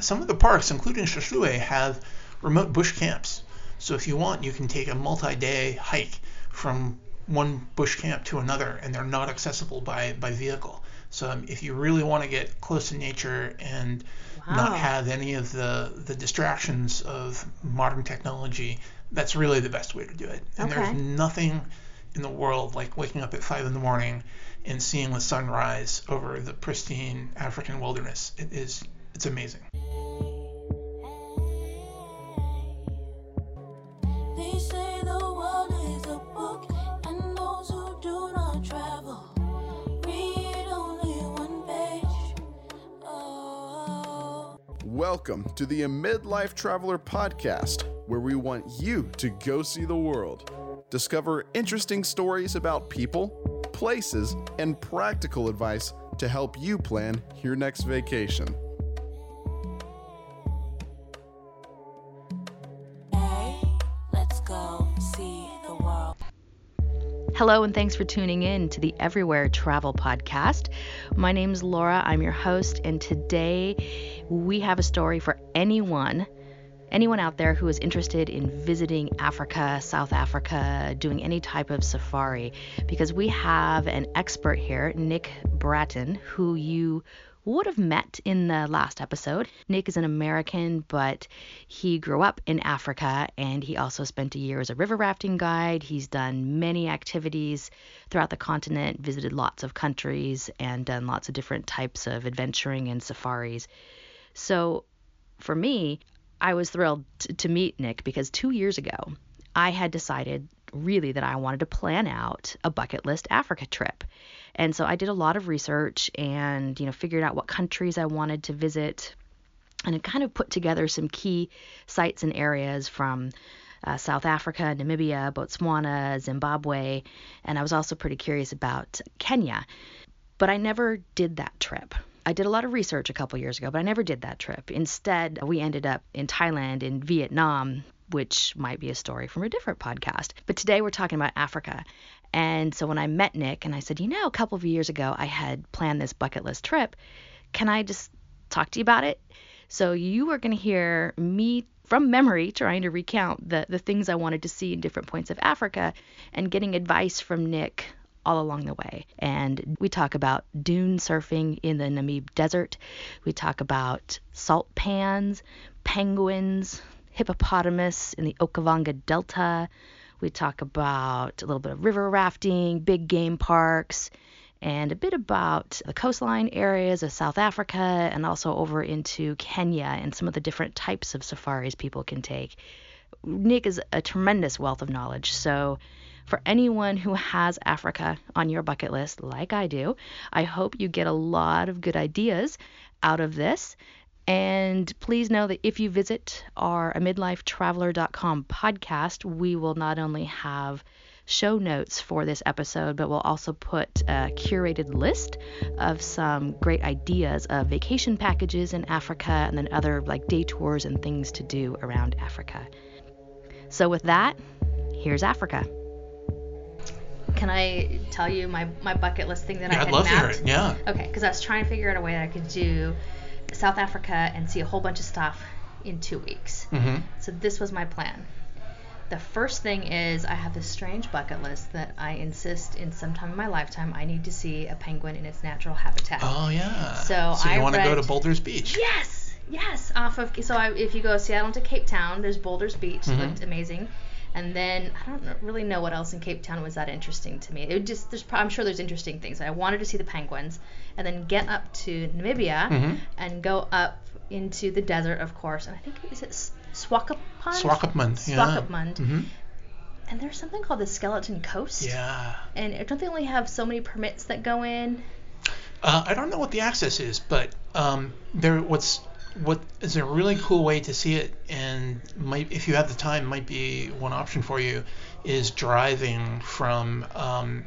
Some of the parks, including Hluhluwe, have remote bush camps. So if you want, you can take a multi-day hike from one bush camp to another, and they're not accessible by by vehicle. So um, if you really want to get close to nature and Wow. not have any of the the distractions of modern technology, that's really the best way to do it. And Okay. there's nothing in the world like waking up at five in the morning and seeing the sunrise over the pristine African wilderness. It is it's amazing. They say the world is a book, and those who do not travel read only one page. Oh. Welcome to the A Midlife Traveler podcast, where we want you to go see the world. Discover interesting stories about people, places, and practical advice to help you plan your next vacation. Hello, and thanks for tuning in to the Everywhere Travel Podcast. My name is Laura, I'm your host, and today we have a story for anyone. Anyone out there who is interested in visiting Africa, South Africa, doing any type of safari, because we have an expert here, Nick Bratton, who you would have met in the last episode. Nick is an American, but he grew up in Africa and he also spent a year as a river rafting guide. He's done many activities throughout the continent, visited lots of countries, and done lots of different types of adventuring and safaris. So for me, I was thrilled t- to meet Nick because two years ago, I had decided really that I wanted to plan out a bucket list Africa trip. And so I did a lot of research and, you know, figured out what countries I wanted to visit and it kind of put together some key sites and areas from uh, South Africa, Namibia, Botswana, Zimbabwe, and I was also pretty curious about Kenya. But I never did that trip. I did a lot of research a couple years ago, but I never did that trip. Instead, we ended up in Thailand, in Vietnam, which might be a story from a different podcast. But today we're talking about Africa. And so when I met Nick and I said, you know, a couple of years ago I had planned this bucket list trip, can I just talk to you about it? So you are going to hear me from memory trying to recount the, the things I wanted to see in different points of Africa and getting advice from Nick all along the way. And we talk about dune surfing in the Namib Desert. We talk about salt pans, penguins, hippopotamus in the Okavango Delta. We talk about a little bit of river rafting, big game parks, and a bit about the coastline areas of South Africa and also over into Kenya and some of the different types of safaris people can take. Nick is a tremendous wealth of knowledge. So, for anyone who has Africa on your bucket list, like I do, I hope you get a lot of good ideas out of this. And please know that if you visit our midlifetraveler.com podcast, we will not only have show notes for this episode, but we'll also put a curated list of some great ideas of vacation packages in Africa and then other like day tours and things to do around Africa. So, with that, here's Africa. Can I tell you my, my bucket list thing that I Yeah, had I'd love to hear it. Yeah. Okay, because I was trying to figure out a way that I could do South Africa and see a whole bunch of stuff in two weeks. hmm So this was my plan. The first thing is I have this strange bucket list that I insist in some time in my lifetime I need to see a penguin in its natural habitat. Oh yeah. So so you I want to go to Boulders Beach? Yes, yes. Off of so I, if you go Seattle to Cape Town, there's Boulders Beach, Mhm. looked amazing. And then I don't really know what else in Cape Town was that interesting to me. It just there's I'm sure there's interesting things. I wanted to see the penguins, and then get up to Namibia Mhm. and go up into the desert, of course. And I think is it Swakopmund? Swakopmund. Yeah. Swakopmund. hmm And there's something called the Skeleton Coast. Yeah. And don't they only have so many permits that go in? Uh, I don't know what the access is, but um, there what's what is a really cool way to see it, and might if you have the time, might be one option for you, is driving from. Um,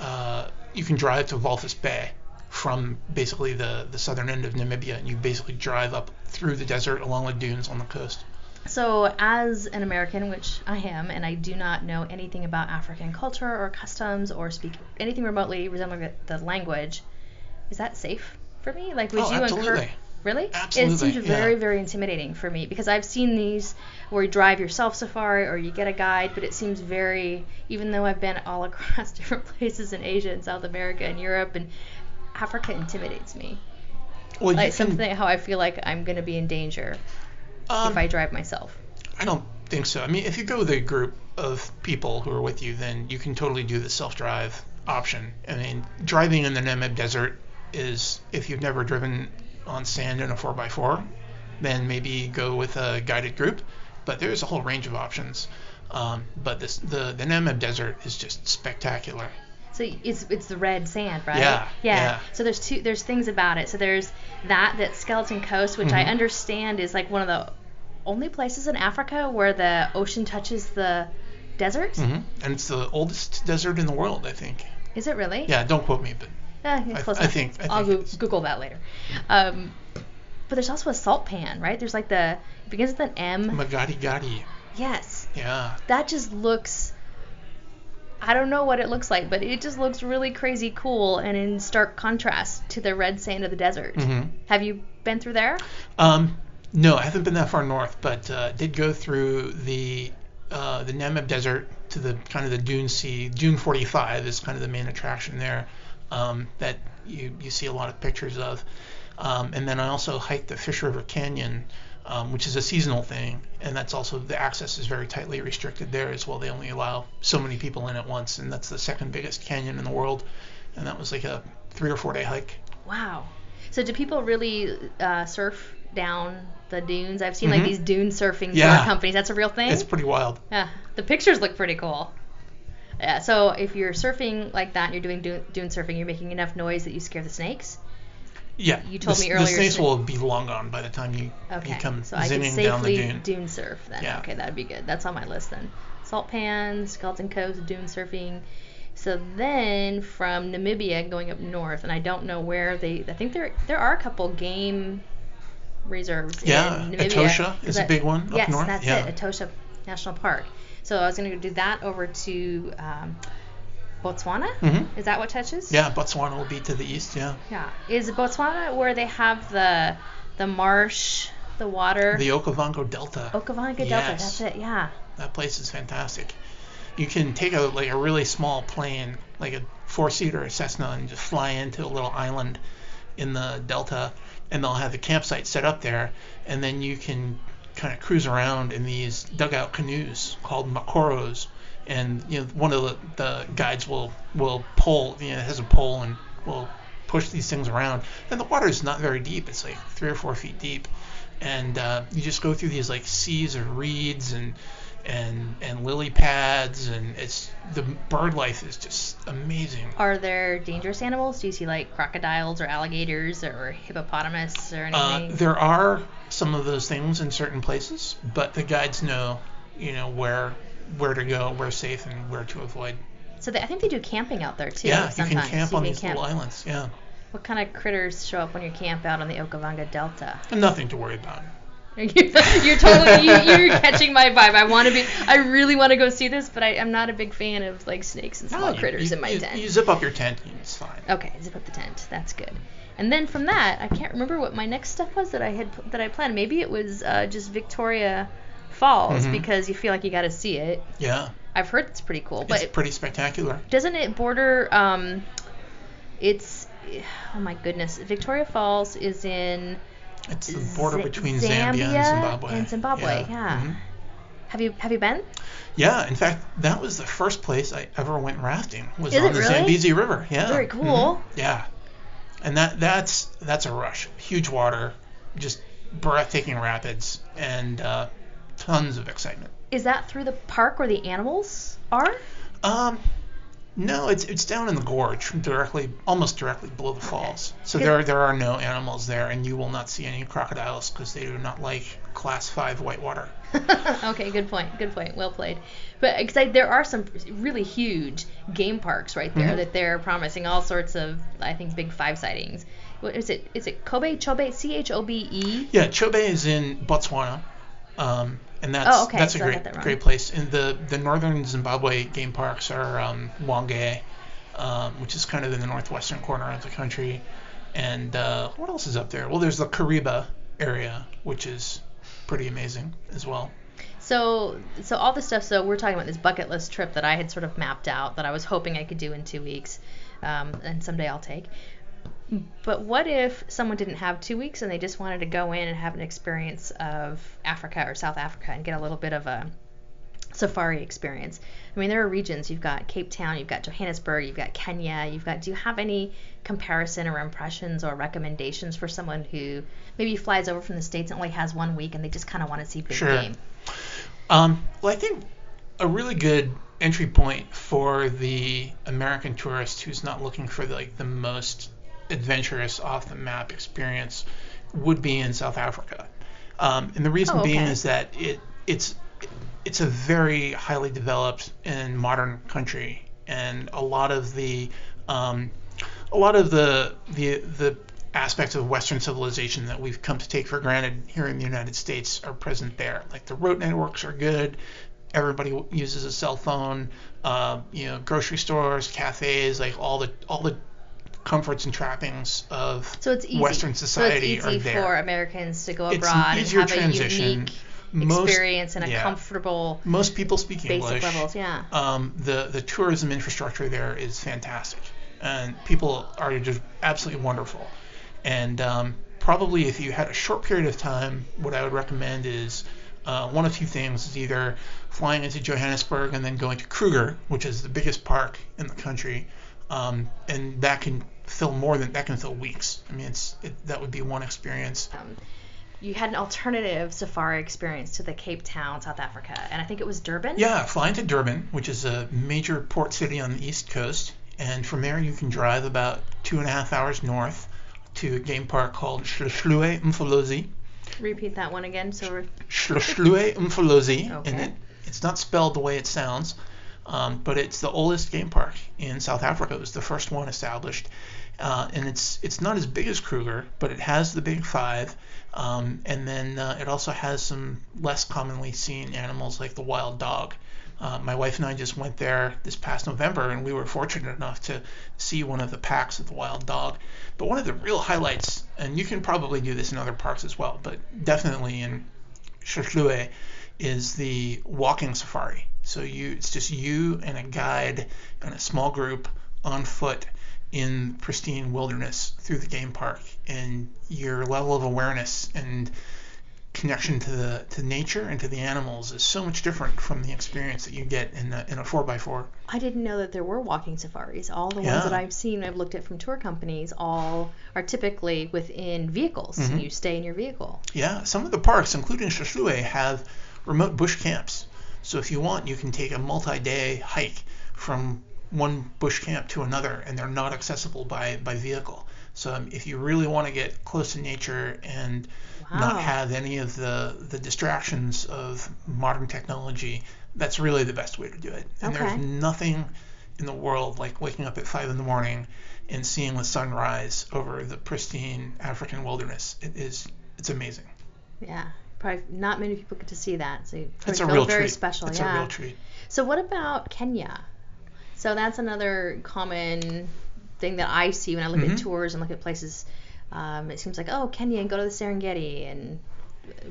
uh, you can drive to Walvis Bay from basically the the southern end of Namibia, and you basically drive up through the desert along the dunes on the coast. So, as an American, which I am, and I do not know anything about African culture or customs or speak anything remotely resembling the, the language, is that safe for me? Like, would oh, you absolutely. encourage? Really? Absolutely, It seems yeah. very, very intimidating for me because I've seen these where you drive yourself safari or you get a guide, but it seems very, even though I've been all across different places in Asia and South America and Europe and Africa intimidates me. Well, Like can, something how I feel like I'm going to be in danger um, if I drive myself. I don't think so. I mean, if you go with a group of people who are with you, then you can totally do the self-drive option. I mean, driving in the Namib Desert is, if you've never driven on sand in a 4x4, then maybe go with a guided group. But there's a whole range of options. Um, but this, the the Namib Desert is just spectacular. So it's it's the red sand, right? Yeah, yeah. So there's two there's things about it. So there's that that Skeleton Coast, which I Mhm. understand is like one of the only places in Africa where the ocean touches the desert. hmm And it's the oldest desert in the world, I think. Is it really? Yeah, don't quote me, but Eh, I- close I think- I I'll think go- Google that later. Um, but there's also a salt pan, right? There's like the it begins with an M. Makgadikgadi. yes, Yeah. that just looks. I don't know what it looks like, but it just looks really crazy cool and in stark contrast to the red sand of the desert. hmm Have you been through there? Um, no, I haven't been that far north, but uh, did go through the uh, the Namib Desert to the kind of the Dune Sea. Dune 45 is kind of the main attraction there um, that you you see a lot of pictures of. Um, and then I also hiked the Fish River Canyon, um, which is a seasonal thing, and that's also the access is very tightly restricted there as well. They only allow so many people in at once, and that's the second biggest canyon in the world. And that was like a three or four day hike. Wow. So do people really uh, surf down the dunes? I've seen like Mhm. these dune surfing Yeah. companies. That's a real thing. It's pretty wild. Yeah, the pictures look pretty cool. Yeah, so if you're surfing like that and you're doing dune, dune surfing, you're making enough noise that you scare the snakes. Yeah. You told the, me earlier. The snakes will be long gone by the time you, Okay, you come so I can zinging down the safely dune. surf then. Yeah. Okay, that'd be good. That's on my list then. Salt Pan, Skeleton Coast, dune surfing. So then from Namibia going up north, and I don't know where they. I think there there are a couple game reserves Yeah, in Namibia. Etosha is a that- big one up yes, north, that's yeah. it, Etosha National Park. So I was going to do that over to um, Botswana. Mhm. Is that what touches? Yeah, Botswana will be to the east. Yeah. Yeah. Is Botswana where they have the the marsh, the water? The Okavango Delta. Okavango Delta. Yes. That's it. Yeah. That place is fantastic. You can take a like a really small plane, like a four-seater or Cessna, and just fly into a little island in the delta, and they'll have the campsite set up there, and then you can kind of cruise around in these dugout canoes called mokoros, and you know one of the, the guides will will pull, you know, has a pole and will push these things around, and the water is not very deep. It's like three or four feet deep, and uh, you just go through these like seas of reeds and and and lily pads, and it's the bird life is just amazing. Are there dangerous animals? Do you see like crocodiles or alligators or hippopotamus or Uh, anything? there are some of those things in certain places, but the guides know, you know, where where to go, where safe, and where to avoid. so they, I think they do camping out there too. yeah, you sometimes. can camp You on can these camp. little islands. Yeah, What kind of critters show up when you camp out on the Okavango Delta? nothing to worry about. you're totally you, you're catching my vibe. I want to be. I really want to go see this, but I, I'm not a big fan of like snakes and small No, you- critters you, in my you, tent. You zip up your tent, and it's fine. Okay, zip up the tent. That's good. And then from that, I can't remember what my next step was that I had that I planned. Maybe it was uh, just Victoria Falls Mhm. because you feel like you got to see it. Yeah, I've heard it's pretty cool, but it's pretty spectacular. doesn't it border? Um, it's oh my goodness, Victoria Falls is in. It's the border Z- between Zambia, and Zimbabwe. and Zimbabwe, yeah. mhm. Have you have you been? Yeah, in fact, that was the first place I ever went rafting. Was Is on the really? Zambezi River. Yeah. Very cool. mhm, Yeah. And that that's that's a rush. Huge water, just breathtaking rapids, and uh, tons of excitement. Is that through the park where the animals are? Um, no, it's it's down in the gorge, directly, almost directly below the falls. So there there are no animals there, and you will not see any crocodiles because they do not like class five whitewater. okay, good point. Good point. Well played. But because there are some really huge game parks right there Mhm. that they're promising all sorts of, I think, big five sightings. What is it? Is it Kobe Chobe? C H O B E. Yeah, Chobe is in Botswana, um, and that's Oh, okay, that's so a great that great place. And the the northern Zimbabwe game parks are um, Hwange, um, which is kind of in the northwestern corner of the country, And uh, what else is up there? Well, there's the Kariba area, which is pretty amazing as well. So, so all the stuff. So we're talking about this bucket list trip that I had sort of mapped out that I was hoping I could do in two weeks, um, and someday I'll take. But what if someone didn't have two weeks and they just wanted to go in and have an experience of Africa or South Africa and get a little bit of a safari experience? I mean, there are regions. You've got Cape Town, you've got Johannesburg, you've got Kenya. You've got. Do you have any comparison or impressions or recommendations for someone who maybe flies over from the states and only has one week and they just kind of want to see big Sure. game? Um, well, I think a really good entry point for the American tourist who's not looking for like the most adventurous off the map experience would be in South Africa. Um, and the reason Oh, being is that it it's it's a very highly developed and modern country, and a lot of the um, a lot of the the the aspects of Western civilization that we've come to take for granted here in the United States are present there. Like the road networks are good. Everybody uses a cell phone. Uh, you know, grocery stores, cafes, like all the all the comforts and trappings of So it's easy. Western society so it's are easy there. for Americans to go abroad and have transition. a unique Most- experience and a yeah. comfortable Most people speak basic English. levels. Yeah. um, the the tourism infrastructure there is fantastic, and people are just absolutely wonderful. And um, probably if you had a short period of time, what I would recommend is uh, one of two things: is either flying into Johannesburg and then going to Kruger, which is the biggest park in the country, um, and that can fill more than that can fill weeks. I mean, it's it, that would be one experience. Um, you had an alternative safari experience to the Cape Town, South Africa, and I think it was Durban. Yeah, flying to Durban, which is a major port city on the east coast, and from there you can drive about two and a half hours north to a game park called Hluhluwe-Imfolozi. Repeat that one again. So we're Hluhluwe-Imfolozi, and it, it's not spelled the way it sounds, um, but it's the oldest game park in South Africa. It was the first one established, uh, and it's it's not as big as Kruger, but it has the big five, um, and then uh, it also has some less commonly seen animals like the wild dog. Uh, my wife and I just went there this past November, and we were fortunate enough to see one of the packs of the wild dog. But one of the real highlights, and you can probably do this in other parks as well, but definitely in Hluhluwe, is the walking safari. So you, it's just you and a guide and a small group on foot in pristine wilderness through the game park, and your level of awareness and connection to the to nature and to the animals is so much different from the experience that you get in a, in a 4x4. I didn't know that there were walking safaris. All the Yeah. ones that I've seen, I've looked at from tour companies, all are typically within vehicles. Mm-hmm. You stay in your vehicle. Yeah, some of the parks, including Hluhluwe, have remote bush camps. So if you want, you can take a multi-day hike from one bush camp to another, and they're not accessible by by vehicle. So um, if you really want to get close to nature and Wow. not have any of the the distractions of modern technology, that's really the best way to do it. And Okay. there's nothing in the world like waking up at five in the morning and seeing the sunrise over the pristine African wilderness. It is it's amazing. Yeah. Probably not many people get to see that. So you It's a real very treat. special. It's yeah. a real treat. So what about Kenya? So that's another common thing that I see when I look Mhm. at tours and look at places. Um, it seems like oh Kenya and go to the Serengeti and uh,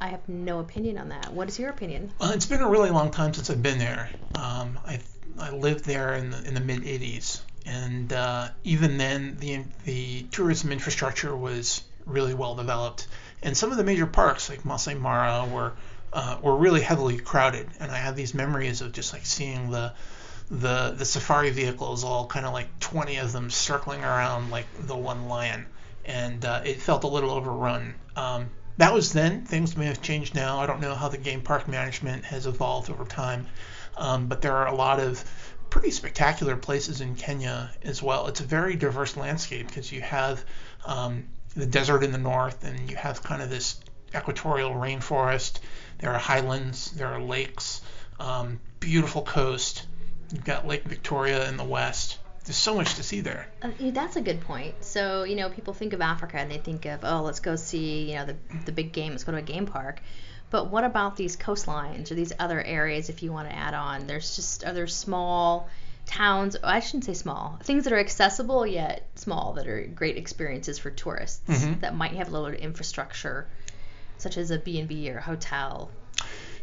I have no opinion on that. What is your opinion? Well, it's been a really long time since I've been there. Um, I I lived there in the in the mid '80s, and uh, even then the the tourism infrastructure was really well developed, and some of the major parks like Masai Mara were uh, were really heavily crowded, and I have these memories of just like seeing the the the safari vehicles all kind of like 20 of them circling around like the one lion. And uh, it felt a little overrun. Um, that was then. Things may have changed now. I don't know how the game park management has evolved over time. Um, but there are a lot of pretty spectacular places in kenya as well. It's a very diverse landscape because you have um, the desert in the north and you have kind of this equatorial rainforest there are highlands there are lakes um, beautiful coast You've got Lake Victoria in the west. There's so much to see there. Uh, that's a good point. So you know, people think of Africa and they think of oh, let's go see you know the the big game. Let's go to a game park. But what about these coastlines or these other areas? If you want to add on, there's just are there small towns. I shouldn't say small. Things that are accessible yet small that are great experiences for tourists Mhm. that might have little infrastructure, such as a B and B or a hotel.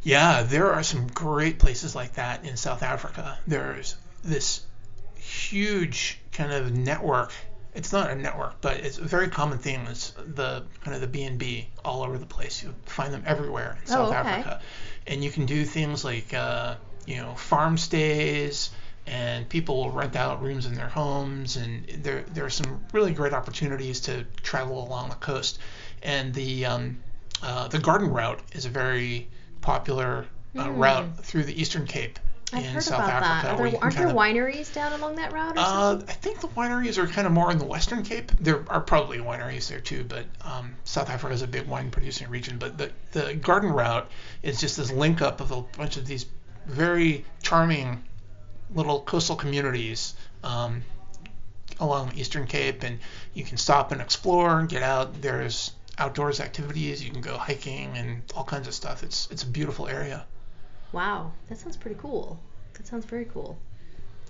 Yeah, there are some great places like that in South Africa. There's this huge kind of network. It's not a network, but it's a very common thing. It's the kind of the B and B all over the place. You find them everywhere in South okay. Africa, and you can do things like uh, you know farm stays, and people will rent out rooms in their homes, and there there are some really great opportunities to travel along the coast, and the um, uh, the garden route is a very popular uh, Hmm. route through the Eastern Cape I've in heard South about Africa. that. Are there, aren't there of- wineries down along that route or uh? I think the wineries are kind of more in the Western Cape. There are probably wineries there too, but um, South Africa is a big wine producing region. But the, the garden route is just this link up of a bunch of these very charming little coastal communities um, along the Eastern Cape, and you can stop and explore and get out. There's outdoors activities. You can go hiking and all kinds of stuff. It's it's a beautiful area. Wow, that sounds pretty cool. That sounds very cool.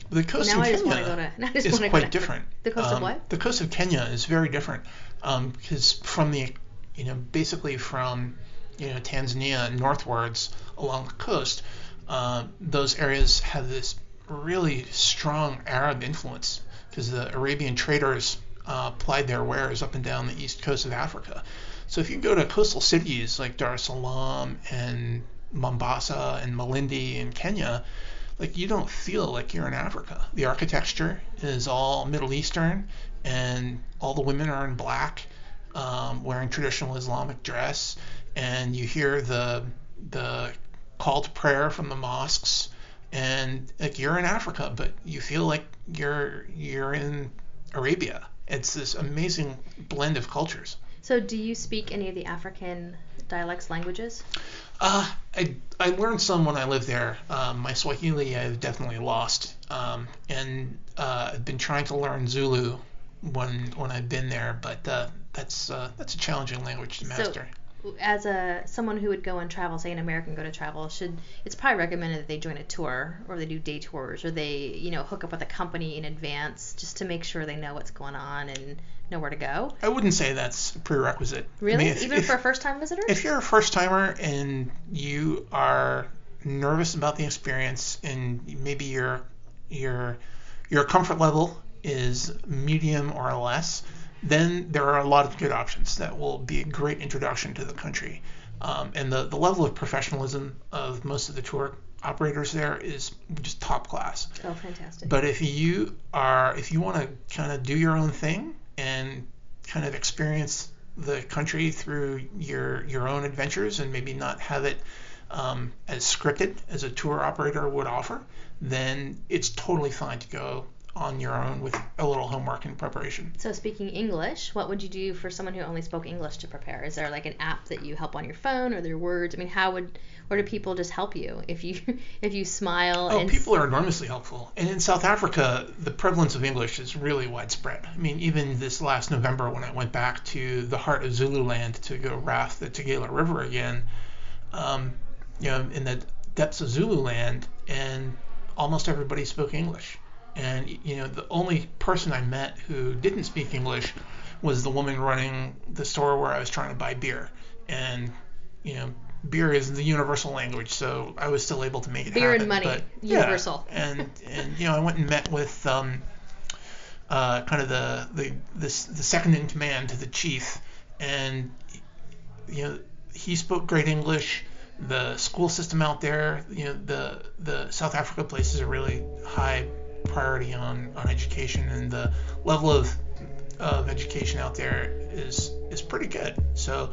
The coast now in I Kenya to go to. Now I just is quite to different. The coast of Um, what? The coast of Kenya is very different because from the, you know, basically from, you know, Tanzania northwards along the coast, uh, those areas have this really strong Arab influence because the Arabian traders uh, plied their wares up and down the east coast of Africa. So if you go to coastal cities like Dar es Salaam and Mombasa and Malindi in Kenya, like you don't feel like you're in Africa. The architecture is all Middle Eastern, and all the women are in black, um, wearing traditional Islamic dress, and you hear the the call to prayer from the mosques, and like you're in Africa, but you feel like you're you're in Arabia. It's this amazing blend of cultures. So, do you speak any of the African dialects, languages? Uh, I, I learned some when I lived there. Um, my Swahili I've definitely lost, um, and uh, I've been trying to learn Zulu when when I've been there, but uh, that's uh, that's a challenging language to master. As a someone who would go and travel, say an American go to travel, should it's probably recommended that they join a tour or they do day tours or they you know hook up with a company in advance just to make sure they know what's going on and know where to go. I wouldn't say that's a prerequisite. I Really, mean, if- even if- for first time visitors? if you're a first timer and you are nervous about the experience and maybe your your your comfort level is medium or less, then there are a lot of good options that will be a great introduction to the country. Um, and the, the level of professionalism of most of the tour operators there is just top class. oh, fantastic. But if you are, if you want to kind of do your own thing and kind of experience the country through your your own adventures and maybe not have it um, as scripted as a tour operator would offer, then it's totally fine to go on your own with a little homework and preparation. So speaking English, what would you do for someone who only spoke English to prepare? Is there like an app that you help on your phone or their words? I mean, how would or do people just help you if you if you smile Oh, and people are enormously helpful. And in South Africa, the prevalence of English is really widespread. I mean, even this last November when I went back to the heart of Zululand to go raft the Tugela River again, um, you know, in the depths of Zululand, and almost everybody spoke English. And, you know, the only person I met who didn't speak English was the woman running the store where I was trying to buy beer. And, you know, beer is the universal language, so I was still able to make it Beer and money, but, yeah, universal. and and you know, I went and met with um, uh, kind of the the this the second in command to the chief, and you know, he spoke great English. The school system out there, you know, the the South Africa places a really high priority on on education, and the level of of education out there is is pretty good. So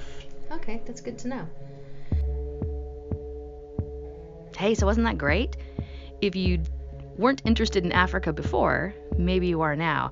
Okay, that's good to know. Hey, so wasn't that great? If you weren't interested in Africa before, maybe you are now.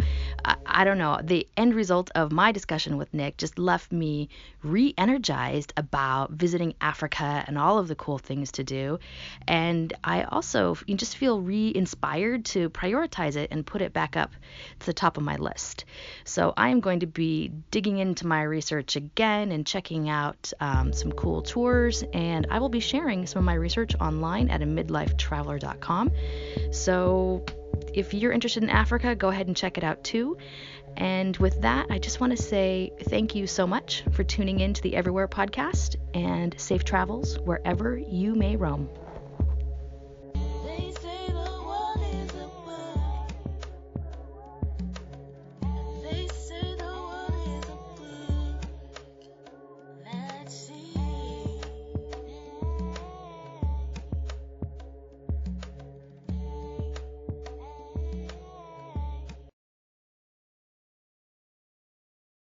I, don't know. The end result of my discussion with Nick just left me re energized about visiting Africa and all of the cool things to do. And I also just feel re inspired to prioritize it and put it back up to the top of my list. So I am going to be digging into my research again and checking out um, some cool tours. And I will be sharing some of my research online at a midlifetraveler.com. So if you're interested in Africa, go ahead and check it out too. And with that, I just want to say thank you so much for tuning in to the Everywhere podcast and safe travels wherever you may roam.